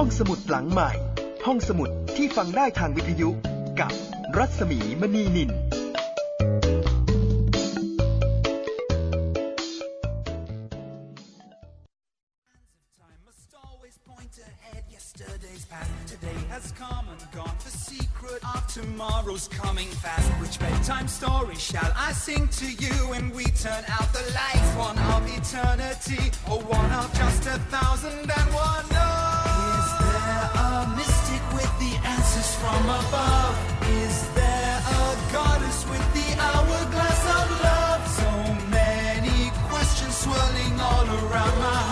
ห้องสมุดหลังใหม่ ห้องสมุดที่ฟังได้ทางวิทยุ กับรัศมีมณีนิน Time must always point ahead. Yesterday's past, today has come and gone. The secret of tomorrow's coming fast. Which bedtime story shall I sing to you when we turn out the lights? One of eternity, or one of just a thousand and one? The answers from above? Is there a goddess with the hourglass of love? So many questions swirling all around my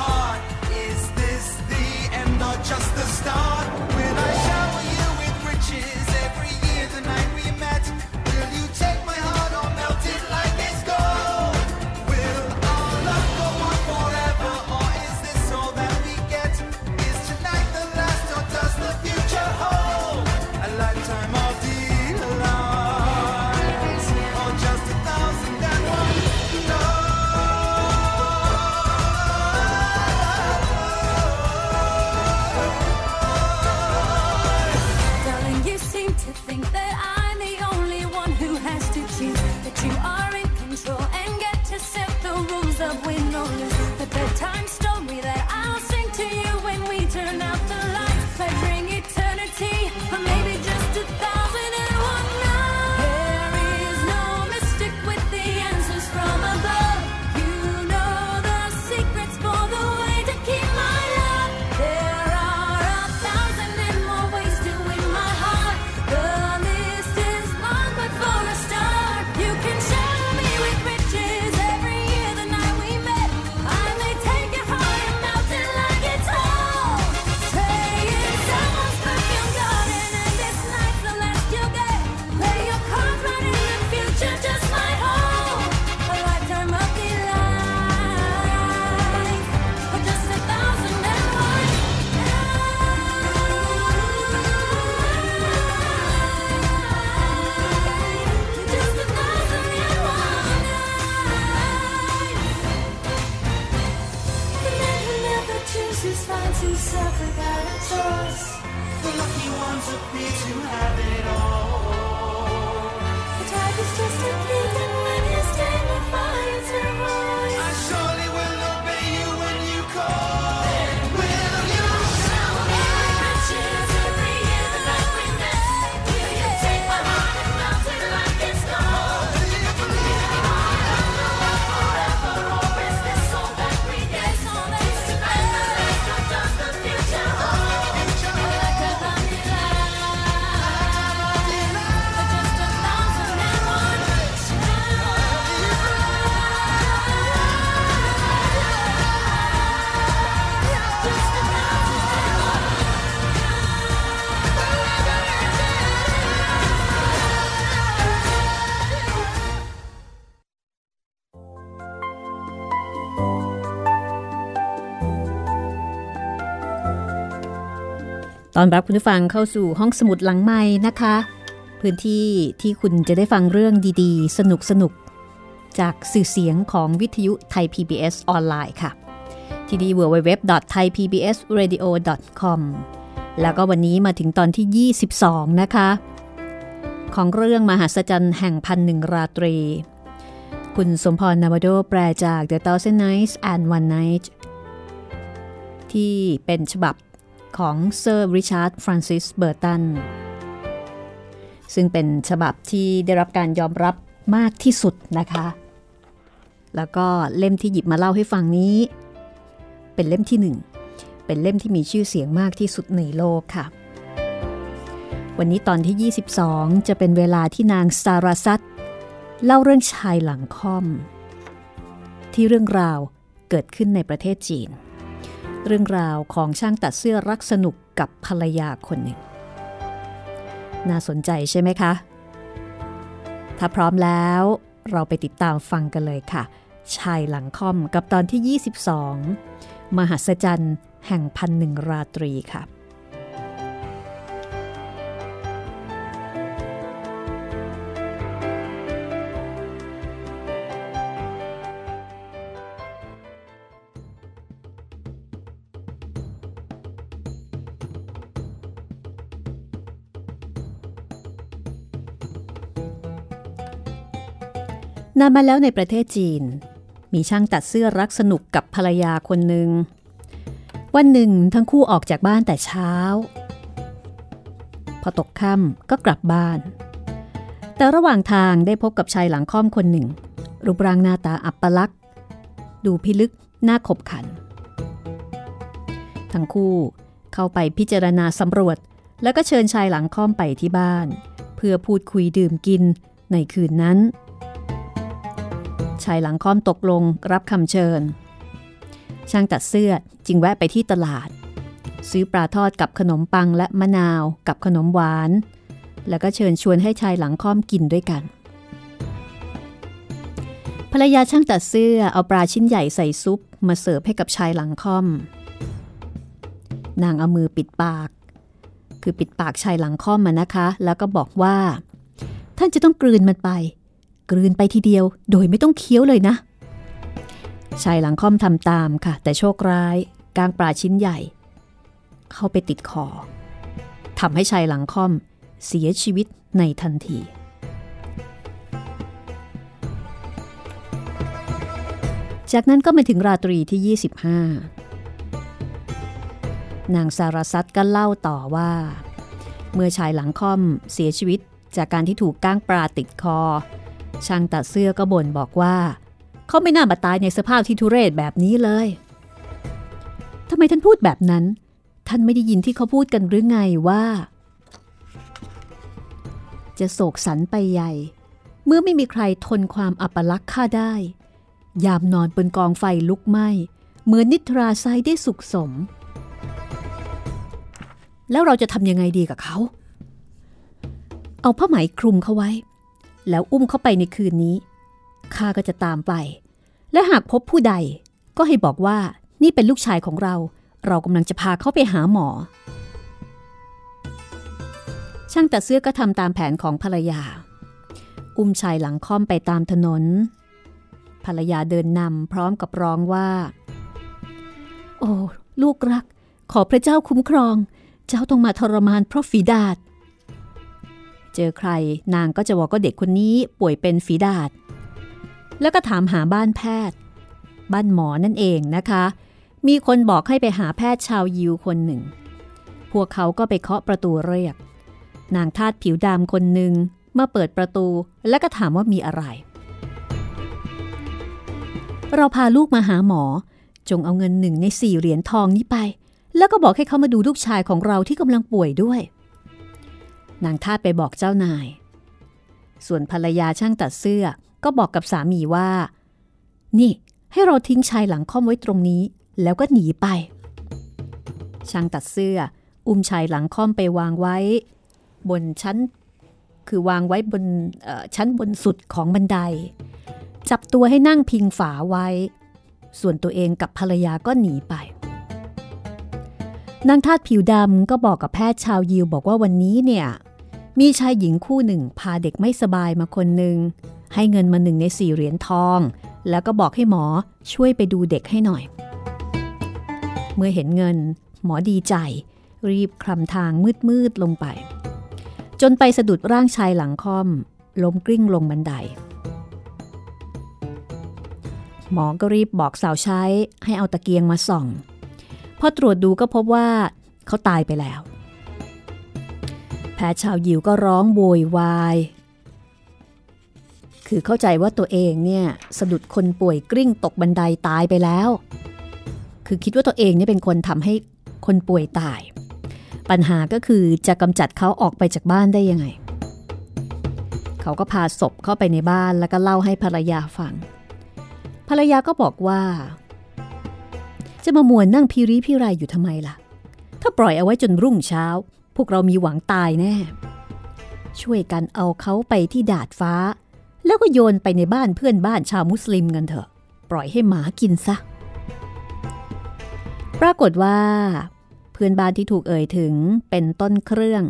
ตอนรับคุณผู้ฟังเข้าสู่ห้องสมุดหลังไม้นะคะ พื้นที่ที่คุณจะได้ฟังเรื่องดีๆ สนุกสนุกๆจากสื่อเสียงของวิทยุไทย PBS ออนไลน์ค่ะ ที่ดี www.thaipbsradio.com แล้วก็วันนี้มาถึงตอนที่ 22 นะคะ ของเรื่องมหัศจรรย์แห่งพันหนึ่งราตรี คุณสมพรนาวโดแปลจาก The Thousand Nights and One Night ที่เป็นฉบับ ของเซอร์ริชาร์ดฟรานซิสเบอร์ตัน ซึ่งเป็นฉบับที่ได้รับการยอมรับมากที่สุดนะคะ แล้วก็เล่มที่หยิบมาเล่าให้ฟังนี้ เป็นเล่มที่หนึ่ง เป็นเล่มที่มีชื่อเสียงมากที่สุดในโลกค่ะ วันนี้ตอนที่ 22 จะเป็นเวลาที่นางซาราซัตเล่าเรื่องชายหลังค่อม ที่เรื่องราวเกิดขึ้นในประเทศจีน เรื่องราวของช่างตัดเสื้อรักสนุกกับภรรยาคนหนึ่ง น่าสนใจใช่ไหมคะ ถ้าพร้อมแล้วเราไปติดตามฟังกันเลยค่ะ ชายหลังค่อมกับตอนที่ 22 มหัศจรรย์แห่งพันหนึ่งราตรีค่ะ นานมาแล้วในประเทศจีน มีช่างตัดเสื้อรักสนุกกับภรรยาคนหนึ่ง วันหนึ่งทั้งคู่ออกจากบ้านแต่เช้า พอตกค่ำก็กลับบ้าน แต่ระหว่างทางได้พบกับชายหลังค่อมคนหนึ่ง รูปร่างหน้าตาอัปลักษ์ดูพิลึกหน้าขบขัน ทั้งคู่เข้าไปพิจารณาสำรวจ แล้วก็เชิญชายหลังค่อมไปที่บ้าน เพื่อพูดคุยดื่มกินในคืนนั้น ชายหลังค่อมตกลงรับคำเชิญ ช่างตัดเสื้อจึงแวะไปที่ตลาด ซื้อปลาทอดกับขนมปังและมะนาวกับขนมหวาน แล้วก็เชิญชวนให้ชายหลังค่อมกินด้วยกันภรรยาช่างตัดเสื้อเอาปลาชิ้นใหญ่ใส่ซุปมาเสิร์ฟให้กับชายหลังค่อม นางเอามือปิดปาก คือปิดปากชายหลังค่อมมานะคะ แล้วก็บอกว่า ท่านจะต้องกลืนมันไป กลืนไปทีเดียว โดยไม่ต้องเคี้ยวเลยนะ ชายหลังค่อมทำตามค่ะ แต่โชคร้ายกางปลาชิ้นใหญ่ เข้าไปติดคอทำให้ชายหลังค่อมเสียชีวิตในทันที จากนั้นก็มาถึงราตรีที่ 25 นางสารสัตก็เล่าต่อว่า เมื่อชายหลังค่อมเสียชีวิตจากการที่ถูกก้างปลาติดคอ ช่างตัดเสื้อก็บ่นบอกว่า เขาไม่น่ามาตายในสภาพที่ทุเรศแบบนี้เลยทำไมท่านพูดแบบนั้น ท่านไม่ได้ยินที่เขาพูดกันหรือไงว่า จะโศกสันไปใหญ่ เมื่อไม่มีใครทนความอัปลักษ์ข้าได้ ยามนอนบนกองไฟลุกไหม้เหมือนนิทราไซได้สุขสม แล้วเราจะทำยังไงดีกับเขา เอาผ้าไหมคลุมเขาไว้ แล้วอุ้มเขาไปในคืนนี้ข้าก็จะตามไป และหากพบผู้ใดก็ให้บอกว่านี่เป็นลูกชายของเรา เรากำลังจะพาเขาไปหาหมอ ช่างตัดเสื้อก็ทำตามแผนของภรรยา อุ้มชายหลังค่อมไปตามถนน ภรรยาเดินนำพร้อมกับร้องว่า โอ้ ลูกรัก ขอพระเจ้าคุ้มครอง เจ้าต้องมาทรมานเพราะฝีดาด เจอใคร นางก็จะบอกว่าเด็กคนนี้ป่วยเป็นฝีดาดแล้วก็ถามหาบ้านแพทย์ บ้านหมอนั่นเองนะคะ มีคนบอกให้ไปหาแพทย์ชาวยิวคนหนึ่ง พวกเขาก็ไปเคาะประตูเรียก นางทาสผิวดำคนหนึ่งเมื่อเปิดประตูแล้วก็ถามว่ามีอะไร เราพาลูกมาหาหมอ จงเอาเงินหนึ่งในสี่เหรียญทองนี้ไป แล้วก็บอกให้เขามาดูลูกชายของเราที่กำลังป่วยด้วย นางทาสไปบอกเจ้านาย ส่วนภรรยาช่างตัดเสื้อก็บอกกับสามีว่า นี่ ให้เราทิ้งชายหลังค่อมไว้ตรงนี้ แล้วก็หนีไป ช่างตัดเสื้อ อุ้มชายหลังค่อมไปวางไว้ บนชั้น คือวางไว้บนชั้นบนสุดของบันได จับตัวให้นั่งพิงฝาไว้ ส่วนตัวเองกับภรรยาก็หนีไปนางทาสผิวดำก็บอกกับแพทย์ชาวยิวบอกว่าวันนี้เนี่ย มีชายหญิงคู่หนึ่งพาเด็กไม่สบายมาคนหนึ่ง ให้เงินมาหนึ่งในสี่เหรียญทอง แล้วก็บอกให้หมอช่วยไปดูเด็กให้หน่อย เมื่อเห็นเงิน หมอดีใจ รีบคลำทางมืดๆลงไป จนไปสะดุดร่างชายหลังค่อม ล้มกลิ้งลงบันได หมอก็รีบบอกสาวใช้ให้เอาตะเกียงมาส่องพอตรวจดูก็พบว่าเขาตายไปแล้ว แพทย์ชาวยิวก็ร้องโวยวาย คือเข้าใจว่าตัวเองเนี่ยสะดุดคนป่วยกลิ้งตกบันไดตายไปแล้ว คือคิดว่าตัวเองเนี่ยเป็นคนทำให้คนป่วยตาย ปัญหาก็คือจะกำจัดเขาออกไปจากบ้านได้ยังไง เขาก็พาศพเข้าไปในบ้านแล้วก็เล่าให้ภรรยาฟัง ภรรยาก็บอกว่า จะมามวนนั่งพิริพิไรอยู่ทำไมล่ะ ถ้าปล่อยเอาไว้จนรุ่งเช้า พวกเรามีหวังตายแน่ ช่วยกันเอาเขาไปที่ดาดฟ้า แล้วก็โยนไปในบ้านเพื่อนบ้านชาวมุสลิมกันเถอะ ปล่อยให้หมากินซะ ปรากฏว่า เพื่อนบ้านที่ถูกเอ่ยถึงเป็นต้นเครื่อง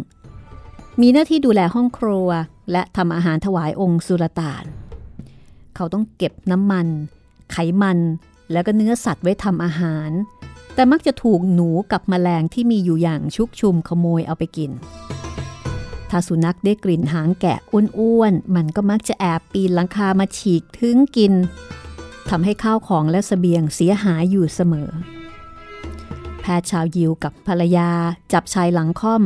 มีหน้าที่ดูแลห้องครัวและทำอาหารถวายองค์สุลต่าน เขาต้องเก็บน้ำมัน ไขมันแล้วก็เนื้อสัตว์ไว้ทำอาหาร แต่มักจะถูกหนูกับแมลงที่มีอยู่อย่างชุกชุมขโมยเอาไปกิน ถ้าสุนัขได้กลิ่นหางแกะอ้วนๆ มันก็มักจะแอบปีนหลังคามาฉีกถึงกินทำให้ข้าวของและสเสบียงเสียหายอยู่เสมอ แพทย์ชาวยิวกับภรรยาจับชายหลังค่อม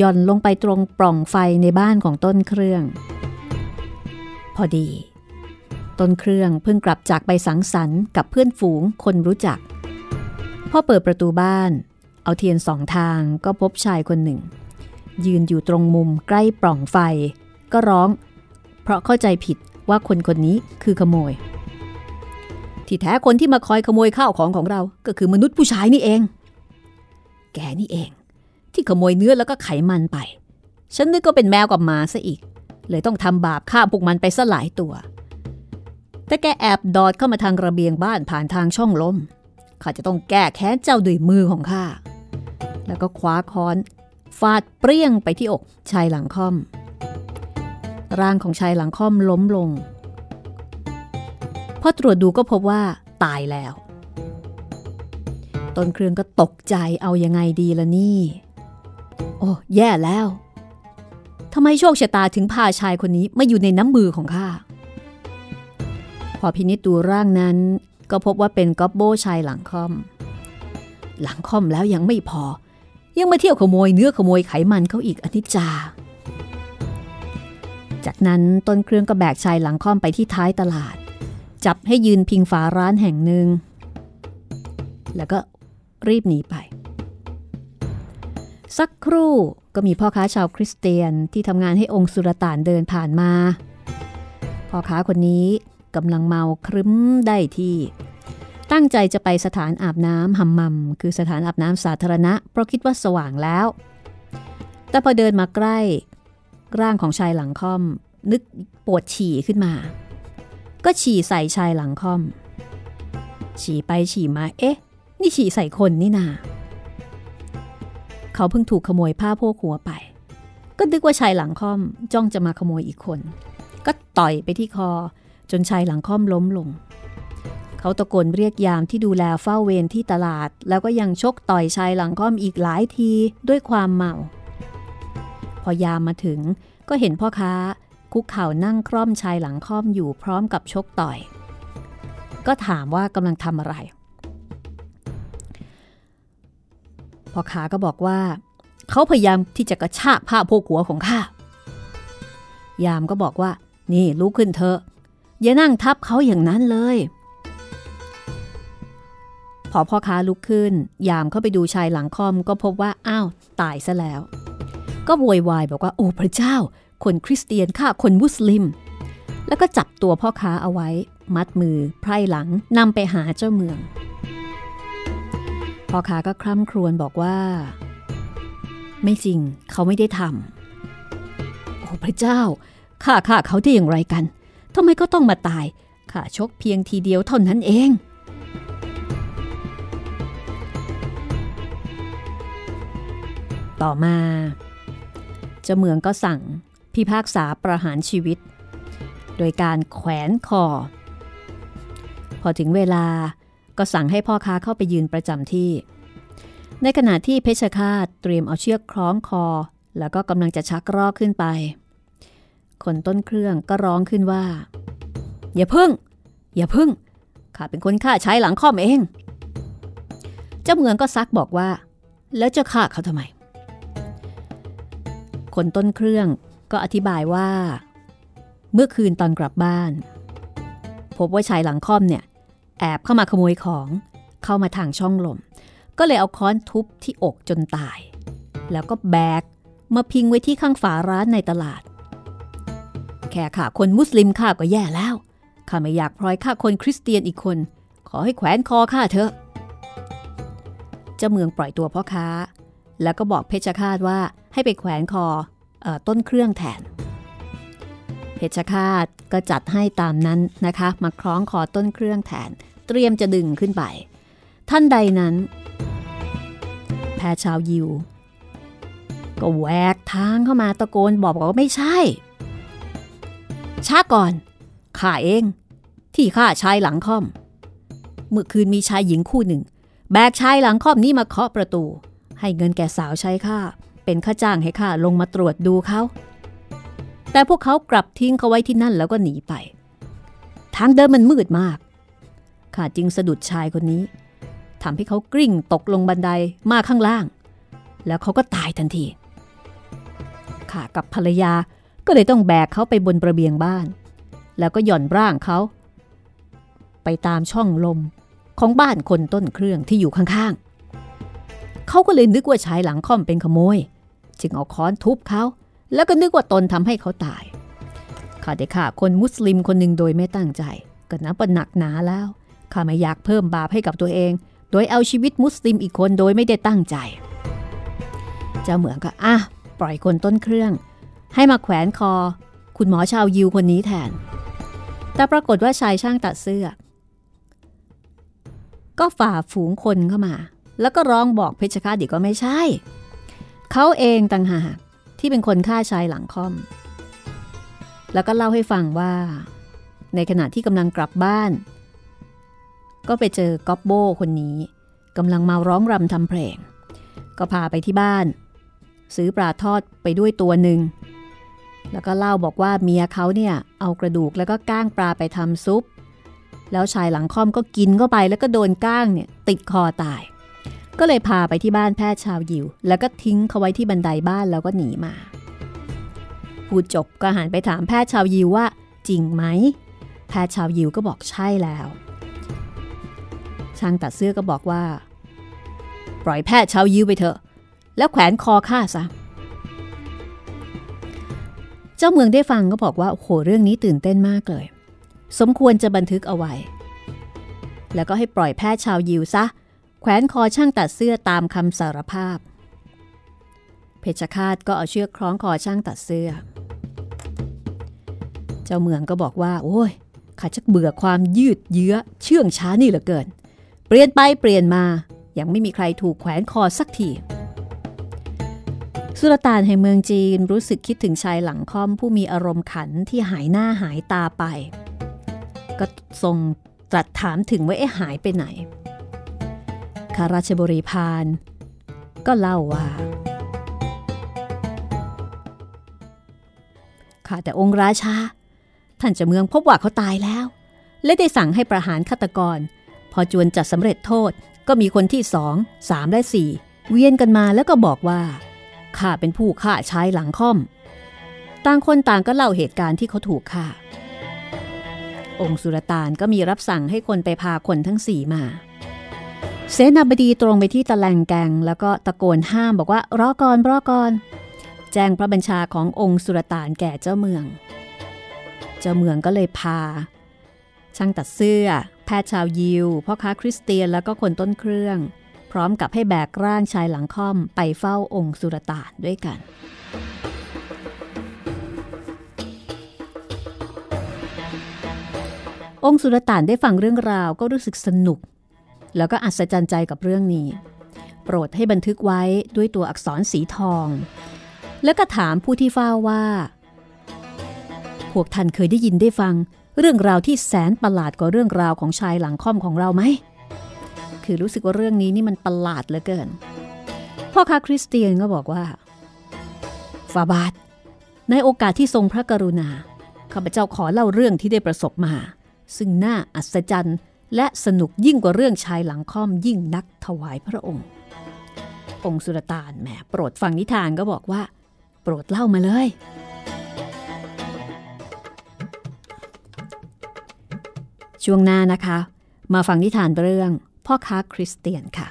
ย่อนลงไปตรงปล่องไฟในบ้านของต้นเครื่อง พอดี ต้นเครื่องเพิ่งกลับจากไปสังสรรค์กับเพื่อนฝูงคนรู้จัก พอเปิดประตูบ้าน เอาเทียนสองทางก็พบชายคนหนึ่ง ยืนอยู่ตรงมุมใกล้ปล่องไฟ ก็ร้อง เพราะเข้าใจผิดว่าคนคนนี้คือขโมย ที่แท้คนที่มาคอยขโมยข้าวของของเราก็คือมนุษย์ผู้ชายนี่เอง แกนี่เอง ที่ขโมยเนื้อแล้วก็ไขมันไป ฉันนึกก็เป็นแมวกับหมาซะอีก เลยต้องทำบาปฆ่าพวกมันไปซะหลายตัว แต่แกแอบดอดเข้ามาทางระเบียงบ้านผ่านทางช่องลม ข้าจะต้องแก้แค้นเจ้าด้วยมือของข้า แล้วก็คว้าค้อนฟาดเปรี้ยงไปที่อกชายหลังค่อม ร่างของชายหลังค่อมล้มลง พอตรวจดูก็พบว่าตายแล้ว ต้นเครื่องก็ตกใจเอายังไงดีละนี่ โอ้แย่แล้ว ทำไมโชคชะตาถึงพาชายคนนี้มาอยู่ในน้ำมือของข้า พอพินิจดูร่างนั้น ก็พบว่าเป็นก๊อบโบชายหลังค่อม หลังค่อมแล้วยังไม่พอ ยังมาเที่ยวขโมยเนื้อขโมยไขมันเขาอีกอนิจจา จากนั้นต้นเครื่องก็แบกชายหลังค่อมไปที่ท้ายตลาด จับให้ยืนพิงฝาร้านแห่งหนึ่ง แล้วก็รีบหนีไป สักครู่ก็มีพ่อค้าชาวคริสเตียนที่ทำงานให้องค์สุรต่านเดินผ่านมา พ่อค้าคนนี้ กำลังเมาครึ้มได้ที่ ตั้งใจจะไปสถานอาบน้ำหัมมัม คือสถานอาบน้ำสาธารณะ เพราะคิดว่าสว่างแล้ว แต่พอเดินมาใกล้ ร่างของชายหลังค่อม นึกปวดฉี่ขึ้นมา ก็ฉี่ใส่ชายหลังค่อม ฉี่ไปฉี่มา เอ๊ะ นี่ฉี่ใส่คนนี่นาเขาเพิ่งถูกขโมยผ้าโพกหัวไป ก็นึกว่าชายหลังค่อมจ้องจะมาขโมยอีกคน ก็ต่อยไปที่คอ จนชายหลังค่อมล้มลง เขาตะโกนเรียกยามที่ดูแลเฝ้าเวรที่ตลาด แล้วก็ยังชกต่อยชายหลังค่อมอีกหลายทีด้วยความเมา พอยามมาถึงก็เห็นพ่อค้าคุกเข่านั่งคร่อมชายหลังค่อมอยู่พร้อมกับชกต่อย ก็ถามว่ากำลังทำอะไร พ่อค้าก็บอกว่า เขาพยายามที่จะกระชากผ้าโพกหัวของข้ายามก็บอกว่า นี่ลุกขึ้นเถอะ อย่านั่งทับเขาอย่างนั้นเลย พอพ่อค้าลุกขึ้น ยามเข้าไปดูชายหลังคอมก็พบว่าอ้าวตายซะแล้ว ก็โวยวายบอกว่าโอ้พระเจ้า คนคริสเตียนฆ่าคนมุสลิม แล้วก็จับตัวพ่อค้าเอาไว้ มัดมือไพร่หลังนำไปหาเจ้าเมืองพ่อค้าก็คร่ำครวญบอกว่า ไม่จริงเขาไม่ได้ทำโอ้พระเจ้าฆ่าฆ่าเขาได้อย่างไรกัน ทำไมก็ต้องมาตายข้าชกเพียงทีเดียวเท่านั้นเอง ต่อมาเจ้าเมืองก็สั่งพิพากษาประหารชีวิต โดยการแขวนคอ พอถึงเวลาก็สั่งให้พ่อค้าเข้าไปยืนประจำที่ ในขณะที่เพชฌฆาตเตรียมเอาเชือกคล้องคอ แล้วก็กำลังจะชักรอกขึ้นไป คนต้นเครื่องก็ร้องขึ้นว่า อย่าพึ่ง อย่าพึ่ง ข้าเป็นคนฆ่าใช้หลังข้อมเอง เจ้าเมืองก็ซักบอกว่า แล้วจะฆ่าเขาทำไม คนต้นเครื่องก็อธิบายว่า เมื่อคืนตอนกลับบ้าน พบว่าชายหลังค่อมเนี่ย แอบเข้ามาขโมยของเข้ามาทางช่องลม ก็เลยเอาค้อนทุบที่อกจนตาย แล้วก็แบกมาพิงไว้ที่ข้างฝาร้านในตลาด แค่ข่าคนมุสลิมข้าก็แย่แล้ว ข้าไม่อยากพลอยฆ่าคนคริสเตียนอีกคน ขอให้แขวนคอข้าเถอะเจ้าเมืองปล่อยตัวพ่อค้า แล้วก็บอกเพชฌฆาตว่าให้ไปแขวนคออต้นเครื่องแทน เพชฌฆาตก็จัดให้ตามนั้นนะคะ มาคล้องคอต้นเครื่องแทน เตรียมจะดึงขึ้นไป ท่านใดนั้น แพชาวยิว ก็แหวกทางเข้ามาตะโกนบอกว่าไม่ใช่ ช้าก่อนข้าเอง ที่ข้าชายหลังค่อม เมื่อคืนมีชายหญิงคู่หนึ่ง แบกชายหลังค่อมนี้มาเคาะประตู ให้เงินแก่สาวใช้ข้าเป็นค่าจ้างให้ข้าลงมาตรวจดูเขาแต่พวกเขากลับทิ้งเขาไว้ที่นั่นแล้วก็หนีไป ทางเดินมันมืดมากข้าจึงสะดุดชายคนนี้ทำให้เขากริ่งตกลงบันไดมาข้างล่าง แล้วเขาก็ตายทันทีข้ากับภรรยา ก็เลยต้องแบกเขาไปบนระเบียงบ้าน แล้วก็หย่อนร่างเขา ไปตามช่องลมของบ้านคนต้นเครื่องที่อยู่ข้างๆ เขาก็เลยนึกว่าชายหลังค่อมเป็นขโมย จึงเอาค้อนทุบเขา แล้วก็นึกว่าตนทำให้เขาตายข้าได้ฆ่าคนมุสลิมคนหนึ่งโดยไม่ตั้งใจ ก็นับว่าหนักหนาแล้วข้าไม่อยากเพิ่มบาปให้กับตัวเอง โดยเอาชีวิตมุสลิมอีกคนโดยไม่ได้ตั้งใจ เจ้าเหมืองก็อะปล่อยคนต้นเครื่อง ให้มาแขวนคอ คุณหมอชาวยิวคนนี้แทน แต่ปรากฏว่าชายช่างตัดเสื้อ ก็ฝ่าฝูงคนเข้ามา แล้วก็ร้องบอกเพชฌฆาตอีกก็ไม่ใช่ เขาเองต่างหากที่เป็นคนฆ่าชายหลังค่อม แล้วก็เล่าให้ฟังว่า ในขณะที่กำลังกลับบ้าน ก็ไปเจอก๊อบโบคนนี้กำลังมาร้องรำทำเพลง ก็พาไปที่บ้าน ซื้อปลาทอดไปด้วยตัวหนึ่ง แล้วก็เล่าบอกว่าเมียเขาเนี่ยเอากระดูกแล้วก็ก้างปลาไปทำซุป แล้วชายหลังค่อมก็กินเข้าไปแล้วก็โดนก้างเนี่ยติดคอตาย ก็เลยพาไปที่บ้านแพทย์ชาวยิว แล้วก็ทิ้งเขาไว้ที่บันไดบ้านแล้วก็หนีมาพูดจบก็หันไปถามแพทย์ชาวยิวว่า จริงไหม แพทย์ชาวยิวก็บอกใช่แล้ว ช่างตัดเสื้อก็บอกว่า ปล่อยแพทย์ชาวยิวไปเถอะ แล้วแขวนคอข้าซะ เจ้าเมืองได้ฟังก็บอกว่าโอ้โหเรื่องนี้ตื่นเต้นมากเลย สมควรจะบันทึกเอาไว้ แล้วก็ให้ปล่อยแพทย์ชาวยิวซะ แขวนคอช่างตัดเสื้อตามคำสารภาพ เพชฌฆาตก็เอาเชือกคล้องคอช่างตัดเสื้อ เจ้าเมืองก็บอกว่า โอ้ยข้าชักเบื่อความยืดเยื้อเชื่องช้านี่เหลือเกิน เปลี่ยนไปเปลี่ยนมายังไม่มีใครถูกแขวนคอสักที สุลต่านแห่งเมืองจีนรู้สึกคิดถึงชายหลังค่อมผู้มีอารมณ์ขันที่หายหน้าหายตาไป ก็ทรงตรัสถามถึงว่าเอ๊ะหายไปไหนข้าราชบริพารก็เล่าว่าข้าแต่องค์ราชา ท่านจะเมืองพบว่าเขาตายแล้ว และได้สั่งให้ประหารฆาตกร พอจวนจัดสำเร็จโทษก็มีคนที่สองสามและสี่เวียนกันมาแล้วก็บอกว่า ข้าเป็นผู้ฆ่าชายหลังค่อม ต่างคนต่างก็เล่าเหตุการณ์ที่เขาถูกฆ่า องค์สุรตานก็มีรับสั่งให้คนไปพาคนทั้งสี่มา เสนาบดีตรงไปที่ตะแลงแกงแล้วก็ตะโกนห้ามบอกว่ารอก่อนรอก่อน แจ้งพระบัญชาขององค์สุรตานแก่เจ้าเมือง เจ้าเมืองก็เลยพา ช่างตัดเสื้อ แพทย์ชาวยิวพ่อค้าคริสเตียนแล้วก็คนต้นเครื่อง พร้อมกับให้แบกร่างชายหลังค่อมไปเฝ้าองค์สุรตานด้วยกัน องค์สุรตานได้ฟังเรื่องราวก็รู้สึกสนุก แล้วก็อัศจรรย์ใจกับเรื่องนี้ โปรดให้บันทึกไว้ด้วยตัวอักษรสีทอง แล้วก็ถามผู้ที่เฝ้าว่า พวกท่านเคยได้ยินได้ฟังเรื่องราวที่แสนประหลาดกว่าเรื่องราวของชายหลังค่อมของเราไหม คือรู้สึกว่าเรื่องนี้นี่มันประหลาดเหลือเกิน พ่อค้าคริสเตียนก็บอกว่าฟาบาทในโอกาสที่ทรงพระกรุณาข้าพเจ้าขอเล่าเรื่องที่ได้ประสบมา ซึ่งน่าอัศจรรย์ และสนุกยิ่งกว่าเรื่องชายหลังค่อมยิ่งนักถวายพระองค์ องค์สุรตานแหมโปรดฟังนิทานก็บอกว่า โปรดเล่ามาเลย ช่วงหน้านะคะ มาฟังนิทานเรื่อง พ่อค้าคริสเตียนค่ะ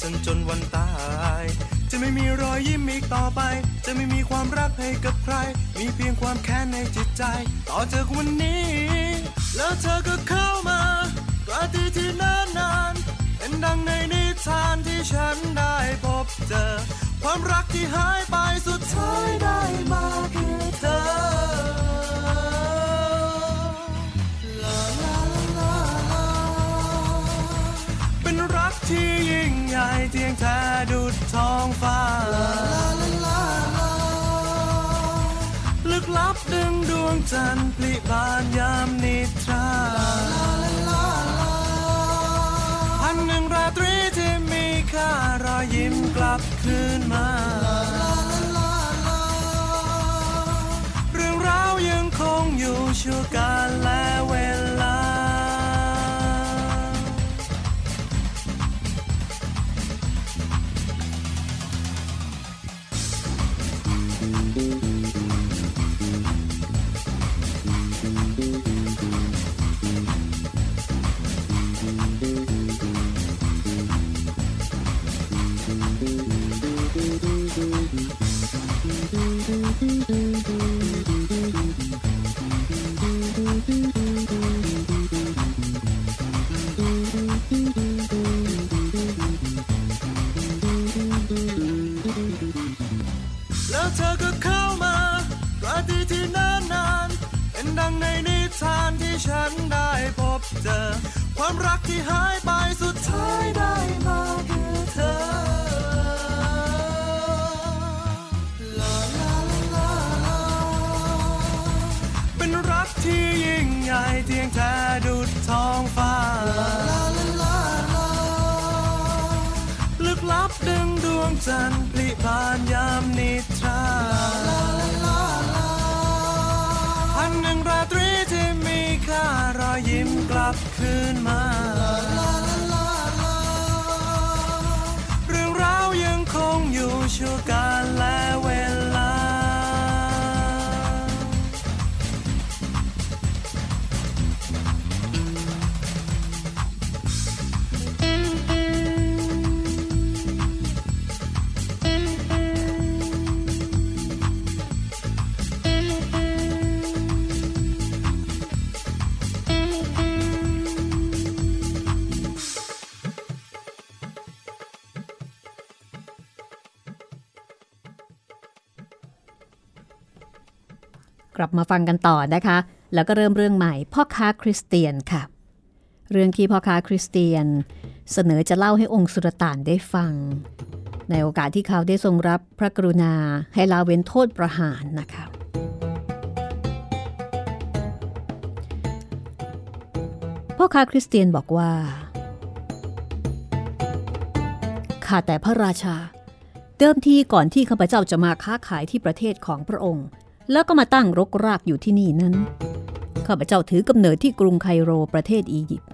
ฉันจนวันตาย จะไม่มีรอยยิ้มอีกต่อไป จะไม่มีความรักให้กับใคร มีเพียงความแค้นในจิตใจ ต่อจากวันนี้ แล้วเธอก็เข้ามาปราตรีที่นานนานๆเป็นดังในนิทานที่ฉันได้พบเจอ ความรักที่หายไปสุดท้ายได้มาคือ เธอดุดท้องฟ้า ลึกลับดึงดวงจันทร์ปลิบานยามนิทราพันหนึ่งราตรีที่มีค่ารอยยิ้มกลับคืนมา ที่ฉันได้พบเจอ ความรักที่หาย ยยิ้มกลับคืนมา มาฟังกันต่อนะคะ แล้วก็เริ่มเรื่องใหม่ พ่อค้าคริสเตียนค่ะ เรื่องที่พ่อค้าคริสเตียน เสนอจะเล่าให้องค์สุรต่านได้ฟัง ในโอกาสที่เขาได้ทรงรับพระกรุณาให้ลาเว้นโทษประหารนะคะพ่อค้าคริสเตียนบอกว่าข้าแต่พระราชา เดิมทีก่อนที่ข้าพเจ้าจะมาค้าขายที่ประเทศของพระองค์ แล้วก็มาตั้งรกรากอยู่ที่นี่นั้น ข้าพเจ้าถือกำเนิดที่กรุงไคโรประเทศอียิปต์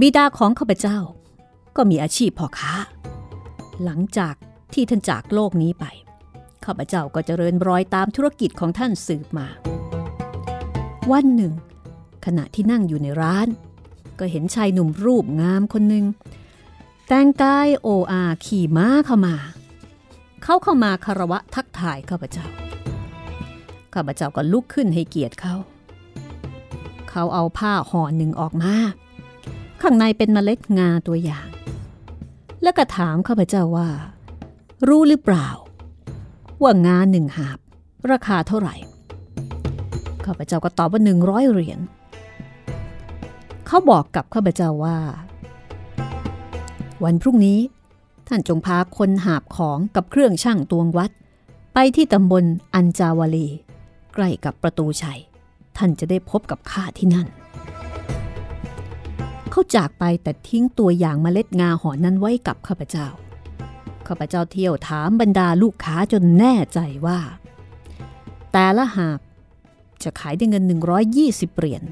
บิดาของข้าพเจ้า ก็มีอาชีพพ่อค้า หลังจากที่ท่านจากโลกนี้ไป ข้าพเจ้าก็เจริญรอยตามธุรกิจของท่านสืบมา วันหนึ่ง ขณะที่นั่งอยู่ในร้าน ก็เห็นชายหนุ่มรูปงามคนหนึ่งแต่งกายโออาขี่ม้าเข้ามา เขาเข้ามาคารวะทักทายข้าพเจ้า ข้าพเจ้าก็ลุกขึ้นให้เกียรติเขา เขาเอาผ้าห่อหนึ่งออกมา ข้างในเป็นเมล็ดงาตัวอย่าง แล้วก็ถามข้าพเจ้าว่า รู้หรือเปล่า ว่างาหนึ่งหาบ ราคาเท่าไหร่ ข้าพเจ้าก็ตอบว่าหนึ่งร้อยเหรียญ เขาบอกกับข้าพเจ้าว่า วันพรุ่งนี้ท่านจงพาคนหาบของกับเครื่องช่างตวงวัด ไปที่ตำบลอันจาวลี ใกล้กับประตูชัย ท่านจะได้พบกับข้าที่นั่น เขาจากไปแต่ทิ้งตัวอย่างเมล็ดงาห่อนั้นไว้กับข้าพเจ้า ข้าพเจ้าเที่ยวถามบรรดาลูกค้าจนแน่ใจว่า แต่ละหาบจะขายได้เงิน 120 เหรียญ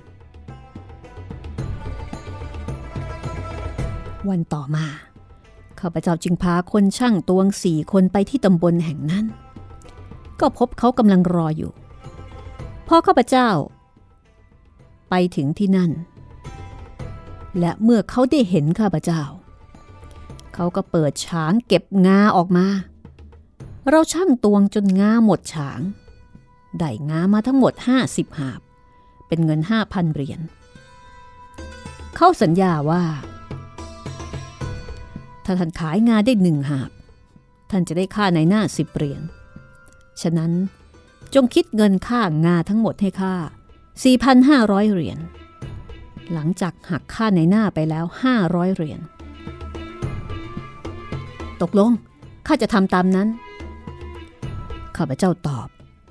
วันต่อมาข้าพเจ้าจึงพาคนช่างตวงสี่คนไปที่ตำบลแห่งนั้น ก็พบเขากำลังรออยู่ อข้าพเจ้า ไปถึงที่นั่น และเมื่อเขาได้เห็นข้าพเจ้า เขาก็เปิดฉางเก็บงาออกมา เราช่างตวงจนงาหมดฉาง ได้งามาทั้งหมด 50หาบ เป็นเงิน 5,000เหรียญ เขาสัญญาว่า ถ้าท่านขายงาได้หนึ่งหาบ ท่านจะได้ค่าในหน้าสิบเหรียญ ฉะนั้น จงคิดเงินค่างาทั้งหมดให้ค่า4,500 เหรียญ หลังจากหักค่าในหน้าไปแล้ว 500 เหรียญ ตกลง ข้าจะทำตามนั้น ข้าพเจ้าตอบ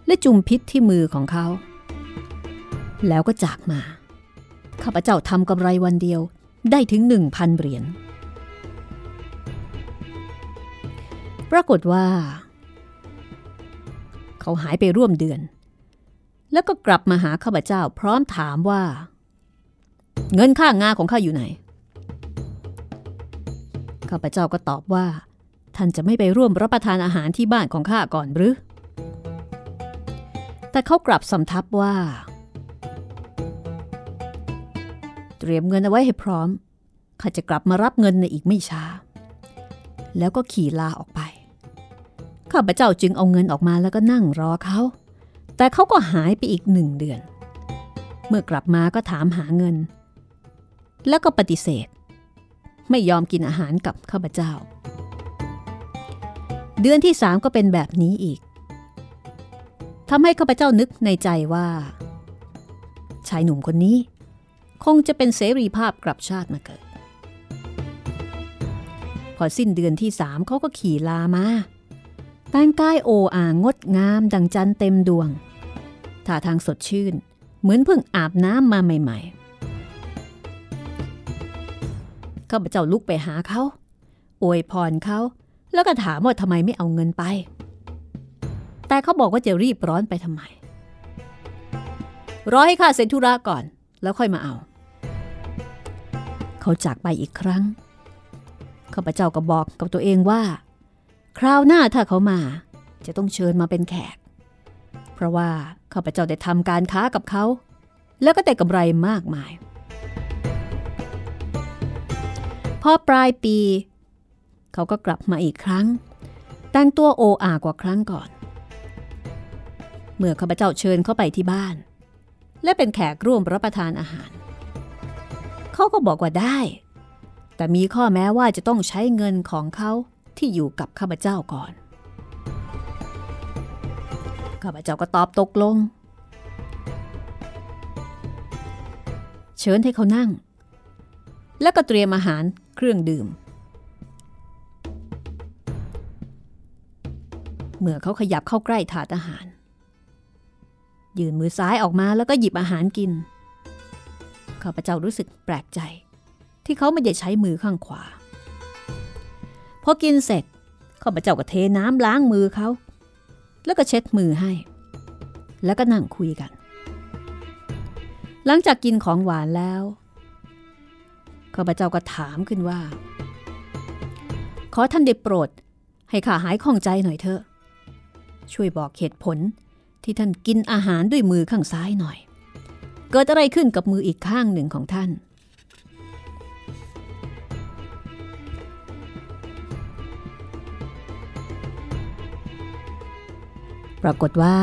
และจุมพิษที่มือของเขา แล้วก็จากมา ข้าพเจ้าทำกำไรวันเดียวได้ถึงหนึ่งพันเหรียญ ปรากฏว่า เขาหายไปร่วมเดือน แล้วก็กลับมาหาข้าพเจ้าพร้อมถามว่า เงินค่างาของข้าอยู่ไหน ข้าพเจ้าก็ตอบว่า ท่านจะไม่ไปร่วมรับประทานอาหารที่บ้านของข้าก่อนหรือ แต่เขากลับสำทับว่า เตรียมเงินเอาไว้ให้พร้อมข้าจะกลับมารับเงินในอีกไม่ช้า แล้วก็ขี่ลาออกไป ข้าพเจ้าจึงเอาเงินออกมาแล้วก็นั่งรอเขา แต่เขาก็หายไปอีกหนึ่งเดือน เมื่อกลับมาก็ถามหาเงิน แล้วก็ปฏิเสธ ไม่ยอมกินอาหารกับข้าพเจ้า เดือนที่สามก็เป็นแบบนี้อีกทำให้ข้าพเจ้านึกในใจว่า ชายหนุ่มคนนี้ คงจะเป็นเสรีภาพกลับชาติมาเกิด พอสิ้นเดือนที่สามเขาก็ขี่ลามา แต่งกายโออ่างดงามดังจันเต็มดวงท่าทางสดชื่น เหมือนเพิ่งอาบน้ำมาใหม่ ๆ ข้าพเจ้าลุกไปหาเขา อวยพรเขา แล้วก็ถามว่าทำไมไม่เอาเงินไป แต่เขาบอกว่าจะรีบร้อนไปทำไม รอให้ข้าเซ็นธุระก่อน แล้วค่อยมาเอา เขาจากไปอีกครั้ง ข้าพเจ้าก็บอกกับตัวเองว่า คราวหน้าถ้าเขามา จะต้องเชิญมาเป็นแขก เพราะว่าข้าพเจ้าได้ทำการค้ากับเขา แล้วก็ได้กำไรมากมาย พอปลายปี เขาก็กลับมาอีกครั้ง แต่งตัวโออากว่าครั้งก่อน เมื่อข้าพเจ้าเชิญเขาไปที่บ้าน และเป็นแขกร่วมรับประทานอาหาร เขาก็บอกว่าได้ แต่มีข้อแม้ว่าจะต้องใช้เงินของเขา ที่อยู่กับข้าพเจ้าก่อน ข้าพเจ้าก็ตอบตกลง เชิญให้เขานั่ง แล้วก็เตรียมอาหารเครื่องดื่ม เมื่อเขาขยับเข้าใกล้ถาดอาหาร ยืนมือซ้ายออกมาแล้วก็หยิบอาหารกิน ข้าพเจ้ารู้สึกแปลกใจ ที่เขาไม่ได้ใช้มือข้างขวา พอกินเสร็จข้าพเจ้าก็เทน้ำล้างมือเขา แล้วก็เช็ดมือให้ แล้วก็นั่งคุยกัน หลังจากกินของหวานแล้วข้าพเจ้าก็ถามขึ้นว่า ขอท่านได้โปรด ให้ข้าหายข้องใจหน่อยเถอะ ช่วยบอกเหตุผลที่ท่านกินอาหารด้วยมือข้างซ้ายหน่อย เกิดอะไรขึ้นกับมืออีกข้างหนึ่งของท่าน ปรากฏว่า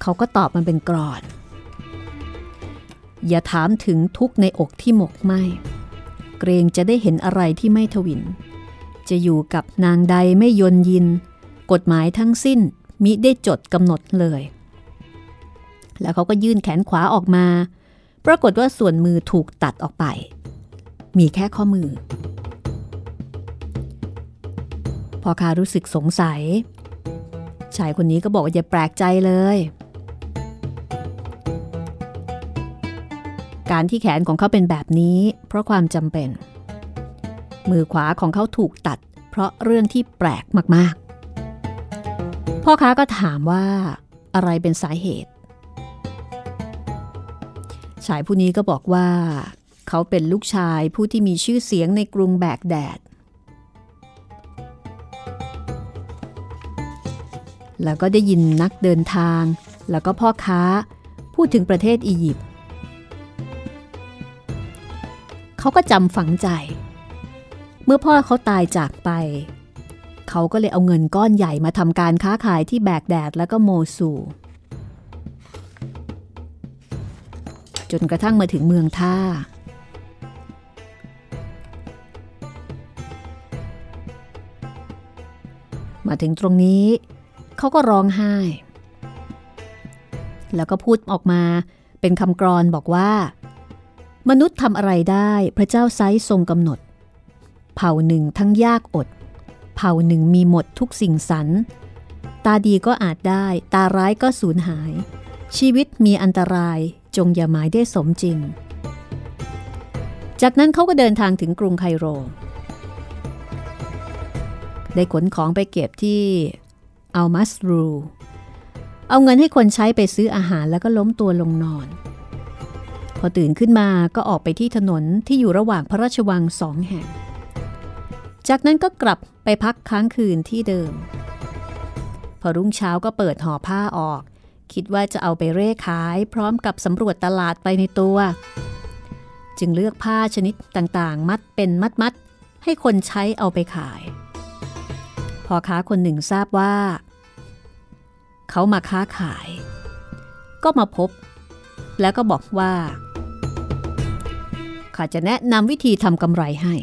เขาก็ตอบมันเป็นกรอน อย่าถามถึงทุกในอกที่หมกไหมเกรงจะได้เห็นอะไรที่ไม่ทวิน จะอยู่กับนางใดไม่ยนยิน กฎหมายทั้งสิ้นมิได้จดกำหนดเลย แล้วเขาก็ยื่นแขนขวาออกมา ปรากฏว่าส่วนมือถูกตัดออกไป มีแค่ข้อมือ พอคารู้สึกสงสัย ชายคนนี้ก็บอกว่าอย่าแปลกใจเลย การที่แขนของเขาเป็นแบบนี้ เพราะความจำเป็น มือขวาของเขาถูกตัด เพราะเรื่องที่แปลกมากๆ พ่อค้าก็ถามว่าอะไรเป็นสาเหตุ ชายผู้นี้ก็บอกว่า เขาเป็นลูกชายผู้ที่มีชื่อเสียงในกรุงแบกแดด แล้วก็ได้ยินนักเดินทาง แล้วก็พ่อค้าพูดถึงประเทศอียิปต์เขาก็จำฝังใจ เมื่อพ่อเขาตายจากไป เขาก็เลยเอาเงินก้อนใหญ่มาทำการค้าขายที่แบกแดดแล้วก็โมซูจนกระทั่งมาถึงเมืองท่า มาถึงตรงนี้ เขาก็ร้องไห้ แล้วก็พูดออกมาเป็นคำกรอนบอกว่า มนุษย์ทำอะไรได้พระเจ้าไซทรงกำหนด เผ่าหนึ่งทั้งยากอด เผ่าหนึ่งมีหมดทุกสิ่งสรรตาดีก็อาจได้ ตาร้ายก็สูญหาย ชีวิตมีอันตรายจงอย่าหมายได้สมจริง จากนั้นเขาก็เดินทางถึงกรุงไคโร ได้ขนของไปเก็บที่ อัลมัสรูเอาเงินให้คนใช้ไปซื้ออาหารแล้วก็ล้มตัวลงนอน พอตื่นขึ้นมาก็ออกไปที่ถนนที่อยู่ระหว่างพระราชวังสองแห่ง จากนั้นก็กลับไปพักค้างคืนที่เดิม พอรุ่งเช้าก็เปิดห่อผ้าออก คิดว่าจะเอาไปเร่ขายพร้อมกับสำรวจตลาดไปในตัว จึงเลือกผ้าชนิดต่างๆ มัดเป็นมัดๆให้คนใช้เอาไปขาย พอค้าคนหนึ่งทราบว่า เขามาค้าขาย ก็มาพบ แล้วก็บอกว่า ข้าจะแนะนำวิธีทำกำไรให้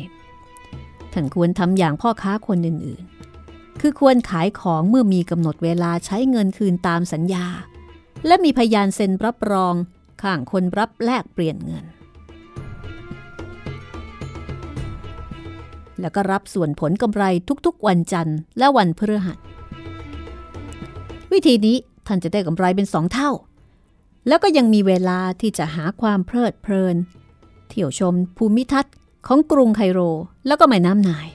ท่านควรทำอย่างพ่อค้าคนอื่นๆ คือควรขายของเมื่อมีกำหนดเวลาใช้เงินคืนตามสัญญา และมีพยานเซ็นรับรองข้างคนรับแลกเปลี่ยนเงิน แล้วก็รับส่วนผลกำไรทุกๆ วันจันทร์และวันพฤหัส วิธีนี้ท่านจะได้กำไรเป็นสองเท่า แล้วก็ยังมีเวลาที่จะหาความเพลิดเพลิน เที่ยวชมภูมิทัศน์ของกรุงไคโรแล้วก็แม่น้ำนาย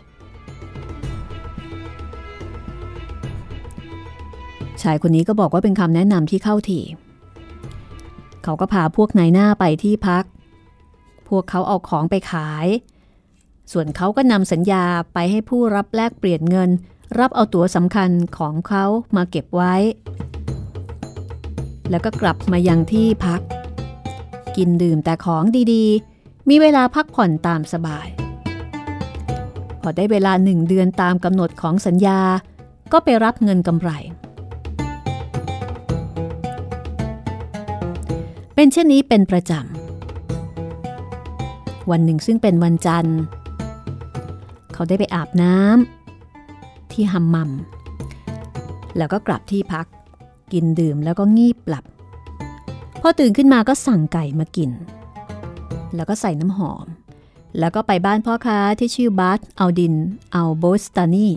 ชายคนนี้ก็บอกว่าเป็นคำแนะนำที่เข้าทีเขาก็พาพวกนายหน้าไปที่พัก พวกเขาเอาของไปขาย ส่วนเขาก็นำสัญญาไปให้ผู้รับแลกเปลี่ยนเงิน รับเอาตั๋วสำคัญของเขามาเก็บไว้ แล้วก็กลับมายังที่พัก กินดื่มแต่ของดีๆ มีเวลาพักผ่อนตามสบาย พอได้เวลาหนึ่งเดือนตามกำหนดของสัญญา ก็ไปรับเงินกำไร เป็นเช่นนี้เป็นประจำวันหนึ่งซึ่งเป็นวันจันทร์ เขาได้ไปอาบน้ำที่ฮัมมัม แล้วก็กลับที่พัก กินดื่มแล้วก็งีบหลับ พอตื่นขึ้นมาก็สั่งไก่มากิน แล้วก็ใส่น้ำหอม แล้วก็ไปบ้านพ่อค้าที่ชื่อบาร์ตเอาดิน เอาโบสตานี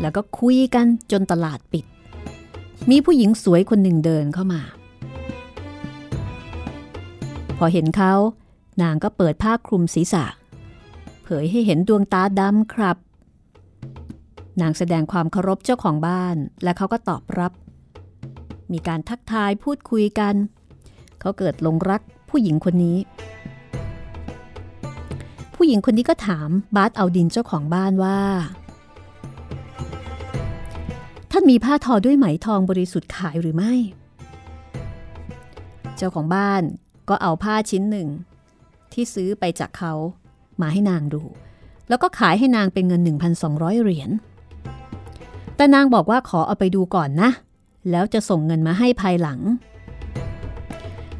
แล้วก็คุยกันจนตลาดปิด มีผู้หญิงสวยคนหนึ่งเดินเข้ามา พอเห็นเขานางก็เปิดผ้าคลุมศีรษะ เผยให้เห็นดวงตาดำครับ นางแสดงความเคารพเจ้าของบ้าน และเขาก็ตอบรับ มีการทักทายพูดคุยกัน เขาเกิดหลงรักผู้หญิงคนนี้ ผู้หญิงคนนี้ก็ถามบาสเอาดินเจ้าของบ้านว่า ท่านมีผ้าทอด้วยไหมทองบริสุทธิ์ขายหรือไม่ เจ้าของบ้านก็เอาผ้าชิ้นหนึ่ง ที่ซื้อไปจากเขา มาให้นางดู แล้วก็ขายให้นางเป็นเงิน 1,200 เหรียญ แต่นางบอกว่าขอเอาไปดูก่อนนะ แล้วจะส่งเงินมาให้ภายหลัง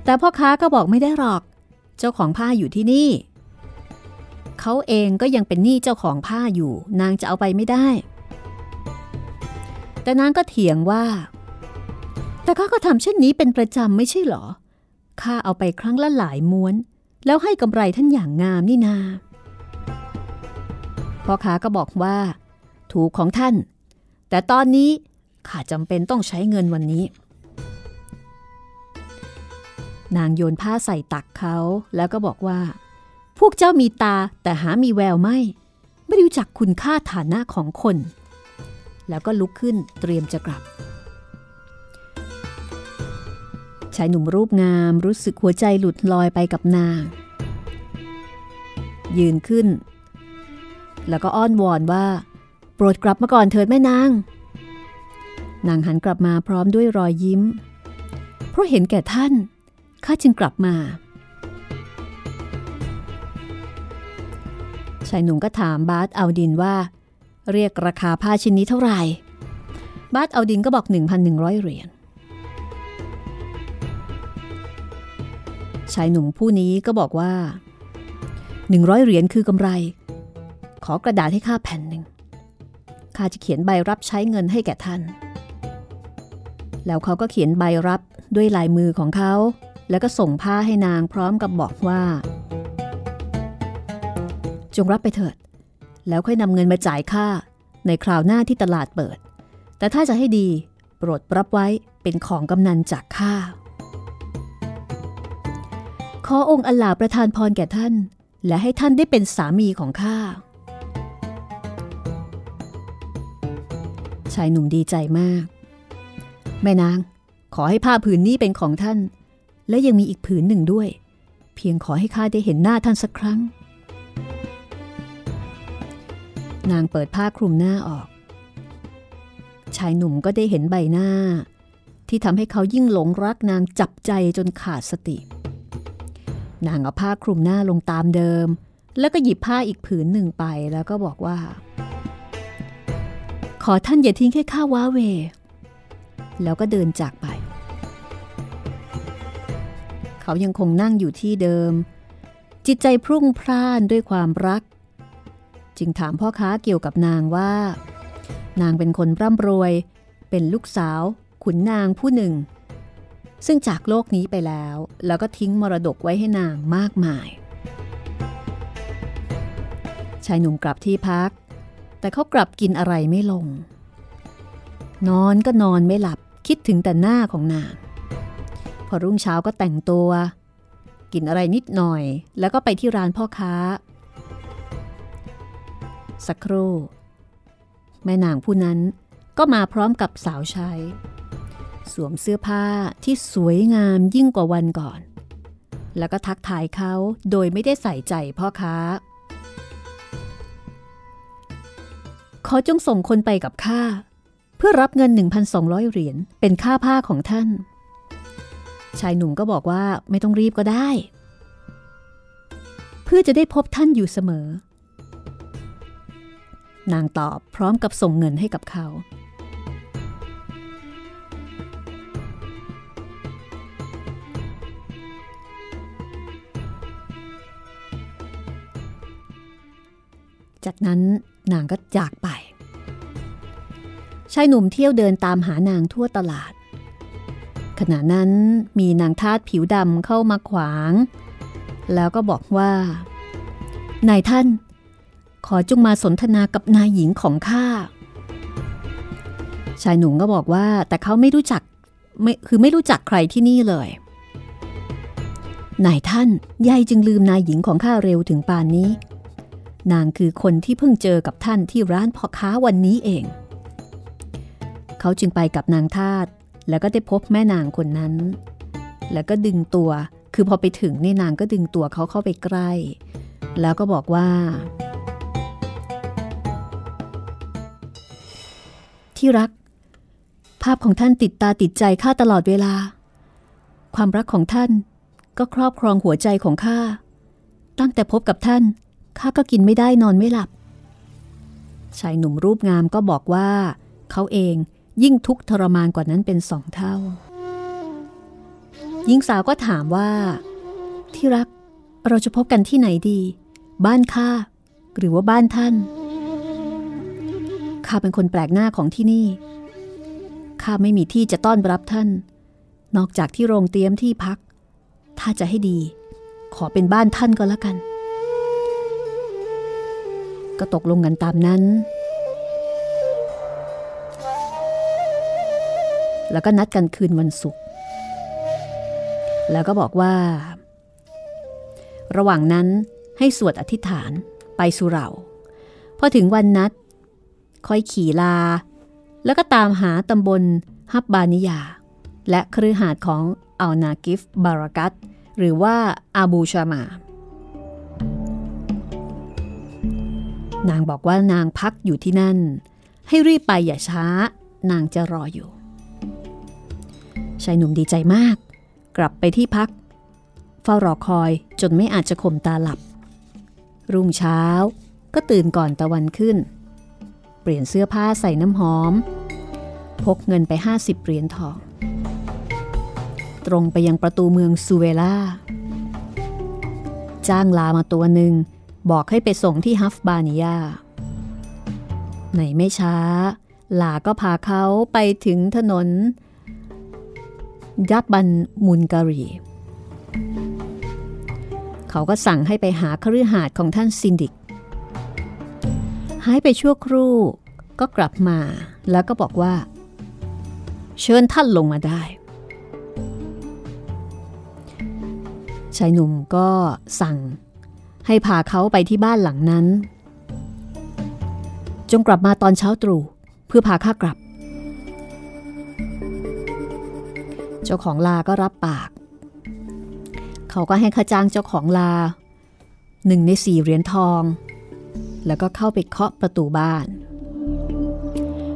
แต่พ่อค้าก็บอกไม่ได้หรอก เจ้าของผ้าอยู่ที่นี่ เขาเองก็ยังเป็นหนี้เจ้าของผ้าอยู่ นางจะเอาไปไม่ได้ แต่นางก็เถียงว่า แต่ข้าก็ทำเช่นนี้เป็นประจำไม่ใช่หรอข้าเอาไปครั้งละหลายม้วน แล้วให้กำไรท่านอย่างงามนี่นา พ่อค้าก็บอกว่า ถูกของท่าน แต่ตอนนี้ข้าจำเป็นต้องใช้เงินวันนี้ นางโยนผ้าใส่ตักเขาแล้วก็บอกว่า พวกเจ้ามีตาแต่หามีแววไม่ ไม่รู้จักคุณค่าฐานะของคน แล้วก็ลุกขึ้นเตรียมจะกลับชายหนุ่มรูปงามรู้สึกหัวใจหลุดลอยไปกับนาง ยืนขึ้น แล้วก็อ้อนวอนว่า โปรดกลับมาก่อนเถิดแม่นาง นางหันกลับมาพร้อมด้วยรอยยิ้ม เพราะเห็นแก่ท่าน ข้าจึงกลับมา ชายหนุ่มก็ถามบาสเอาดินว่า เรียกราคาผ้าชิ้นนี้เท่าไหร่ บาสเอาดินก็บอก 1,100 เหรียญชายหนุ่มผู้นี้ก็บอกว่า 100 เหรียญคือกำไร ขอกระดาษให้ข้าแผ่นหนึ่งข้าจะเขียนใบรับใช้เงินให้แก่ท่าน แล้วเขาก็เขียนใบรับด้วยลายมือของเขา แล้วก็ส่งผ้าให้นางพร้อมกับบอกว่า จงรับไปเถิด แล้วค่อยนำเงินมาจ่ายค่าในคราวหน้าที่ตลาดเปิด แต่ถ้าจะให้ดีโปรดรับไว้เป็นของกำนันจากข้าขอองค์อัลลาประทานพรแก่ท่าน และให้ท่านได้เป็นสามีของข้า ชายหนุ่มดีใจมาก แม่นาง ขอให้ผ้าผืนนี้เป็นของท่าน และยังมีอีกผืนหนึ่งด้วย เพียงขอให้ข้าได้เห็นหน้าท่านสักครั้ง นางเปิดผ้าคลุมหน้าออก ชายหนุ่มก็ได้เห็นใบหน้า ที่ทำให้เขายิ่งหลงรักนางจับใจจนขาดสติ นางเอาผ้าคลุมหน้าลงตามเดิม แล้วก็หยิบผ้าอีกผืนหนึ่งไปแล้วก็บอกว่า ขอท่านอย่าทิ้งแค่ข้าว้าเว แล้วก็เดินจากไป เขายังคงนั่งอยู่ที่เดิม จิตใจพรุ่งพร่านด้วยความรัก จึงถามพ่อค้าเกี่ยวกับนางว่า นางเป็นคนร่ำรวย เป็นลูกสาว ขุนนางผู้หนึ่ง ซึ่งจากโลกนี้ไปแล้ว แล้วก็ทิ้งมรดกไว้ให้นางมากมายชายหนุ่มกลับที่พัก แต่เขากลับกินอะไรไม่ลง นอนก็นอนไม่หลับคิดถึงแต่หน้าของนาง พอรุ่งเช้าก็แต่งตัว กินอะไรนิดหน่อย แล้วก็ไปที่ร้านพ่อค้า สักครู่ แม่นางผู้นั้นก็มาพร้อมกับสาวใช้ สวมเสื้อผ้าที่สวยงามยิ่งกว่าวันก่อน แล้วก็ทักทายเขาโดยไม่ได้ใส่ใจพ่อค้า ขอจงส่งคนไปกับข้าเพื่อรับเงิน 1,200 เหรียญเป็นค่าผ้าของท่าน ชายหนุ่มก็บอกว่าไม่ต้องรีบก็ได้ เพื่อจะได้พบท่านอยู่เสมอ นางตอบพร้อมกับส่งเงินให้กับเขา จากนั้น นางก็จากไป ชายหนุ่มเที่ยวเดินตามหานางทั่วตลาด ขณะนั้นมีนางทาสผิวดำเข้ามาขวาง แล้วก็บอกว่า นายท่าน ขอจงมาสนทนากับนายหญิงของข้า ชายหนุ่มก็บอกว่าแต่เขาไม่รู้จักไม่คือไม่รู้จักใครที่นี่เลยนายท่านยายจึงลืมนายหญิงของข้าเร็วถึงป่านนี้ นางคือคนที่เพิ่งเจอกับท่านที่ร้านพ่อค้าวันนี้เอง เขาจึงไปกับนางทาสแล้วก็ได้พบแม่นางคนนั้น แล้วก็ดึงตัว คือพอไปถึงนี่นางก็ดึงตัวเขาเข้าไปใกล้ แล้วก็บอกว่า ที่รัก ภาพของท่านติดตาติดใจข้าตลอดเวลา ความรักของท่านก็ครอบครองหัวใจของข้า ตั้งแต่พบกับท่าน ข้าก็กินไม่ได้นอนไม่หลับ ชายหนุ่มรูปงามก็บอกว่า เขาเองยิ่งทุกข์ทรมานกว่านั้นเป็นสองเท่า หญิงสาวก็ถามว่า ที่รักเราจะพบกันที่ไหนดี บ้านข้าหรือว่าบ้านท่านข้าเป็นคนแปลกหน้าของที่นี่ข้าไม่มีที่จะต้อนรับท่าน นอกจากที่โรงเตรียมที่พัก ถ้าจะให้ดี ขอเป็นบ้านท่านก็แล้วกัน ก็ตกลงกันตามนั้น แล้วก็นัดกันคืนวันศุกร์ แล้วก็บอกว่า ระหว่างนั้นให้สวดอธิษฐานไปสุเหร่า พอถึงวันนัด ค่อยขี่ลา แล้วก็ตามหาตำบลฮับบานิยา และครือหาดของอัลนากิฟบารากัตหรือว่าอาบูชามา นางบอกว่านางพักอยู่ที่นั่น ให้รีบไปอย่าช้า นางจะรออยู่ ชายหนุ่มดีใจมาก กลับไปที่พัก เฝ้ารอคอยจนไม่อาจจะข่มตาหลับ รุ่งเช้าก็ตื่นก่อนตะวันขึ้น เปลี่ยนเสื้อผ้าใส่น้ำหอม พกเงินไป 50เหรียญทอง ตรงไปยังประตูเมืองซูเวล่าจ้างลามาตัวหนึ่ง บอกให้ไปส่งที่ฮัฟบานิยาในไม่ช้าลาก็พาเขาไปถึงถนน ยับบันมุนการี เขาก็สั่งให้ไปหาคฤหาสน์ของท่านซินดิก หายไปชั่วครู่ก็กลับมาแล้วก็บอกว่า เชิญท่านลงมาได้ ชายหนุ่มก็สั่ง ให้พาเขาไปที่บ้านหลังนั้น จงกลับมาตอนเช้าตรู่เพื่อพาข้ากลับ เจ้าของลาก็รับปาก เขาก็ให้ค่าจ้างเจ้าของลาหนึ่งในสี่เหรียญทอง แล้วก็เข้าไปเคาะประตูบ้าน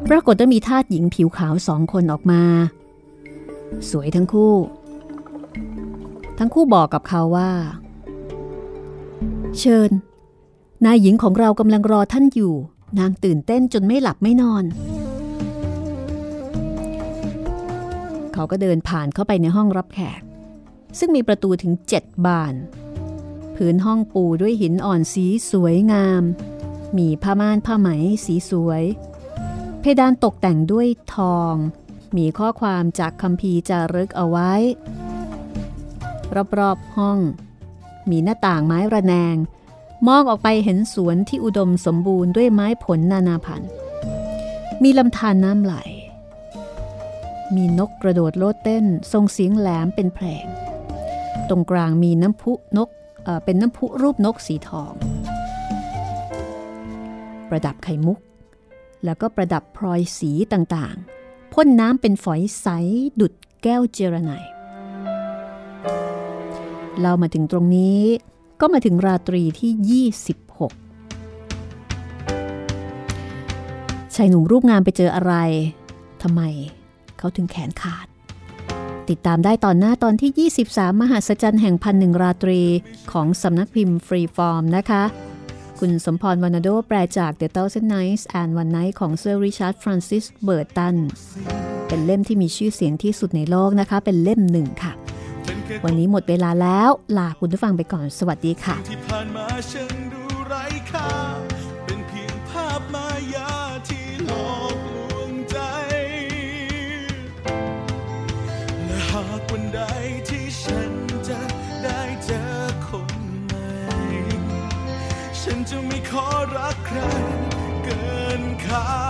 ปรากฏว่ามีทาสหญิงผิวขาวสองคนออกมา สวยทั้งคู่ ทั้งคู่บอกกับเขาว่า เชิญ นายหญิงของเรากำลังรอท่านอยู่ นางตื่นเต้นจนไม่หลับไม่นอน เขาก็เดินผ่านเข้าไปในห้องรับแขก ซึ่งมีประตูถึงเจ็ดบานพื้นห้องปูด้วยหินอ่อนสีสวยงาม มีผ้าม่านผ้าไหมสีสวย เพดานตกแต่งด้วยทอง มีข้อความจากคำพีร์จารึกเอาไว้ รอบๆห้อง มีหน้าต่างไม้ระแนง มองออกไปเห็นสวนที่อุดมสมบูรณ์ด้วยไม้ผลนานาพันธุ์ มีลำธารน้ำไหล มีนกกระโดดโลดเต้นทรงเสียงแหลมเป็นเพลง ตรงกลางมีน้ำพุนกเเป็นน้ำพุรูปนกสีทอง ประดับไข่มุก แล้วก็ประดับพลอยสีต่างๆพ่นน้ำเป็นฝอยใสดุดแก้วเจรไน เรามาถึงตรงนี้ ก็มาถึงราตรีที่ 26ชายหนุ่มรูปงามไปเจออะไรทำไมเขาถึงแขนขาด ติดตามได้ตอนหน้าตอนที่ 23 มหัศจรรย์แห่งพันหนึ่งราตรีของสำนักพิมพ์ฟรีฟอร์มนะคะ คุณสมพรวานาโดแปลจาก The Thousand Nights and One Night ของเซอร์ริชาร์ดฟรานซิสเบอร์ตันเป็นเล่มที่มีชื่อเสียงที่สุดในโลกนะคะ เป็นเล่มหนึ่งค่ะ วันนี้หมดเวลาแล้วลาคุณผู้ฟังไปก่อนสวัสดีค่ะที่ผ่านมาฉันดูไร้ค่าเป็นเพียงภาพมายาที่หลอกลวงใจ และหากวันใดที่ฉันจะได้เจอคนใหม่ฉันจะไม่ขอรักใครเกินคำ